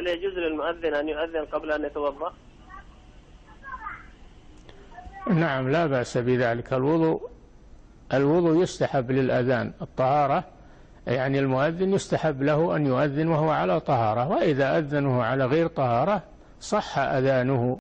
هل يجوز للمؤذن أن يؤذن قبل أن يتوضأ؟ نعم لا بأس بذلك. الوضوء الوضوء يستحب للأذان. الطهارة يعني المؤذن يستحب له أن يؤذن وهو على طهارة وإذا أذنه على غير طهارة صح أذانه.